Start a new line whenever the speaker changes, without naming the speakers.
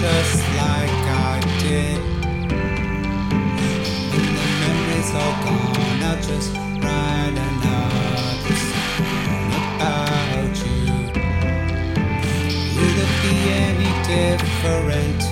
just like I did. When the memories all gone, I'll just write another song about you. Would it be any different?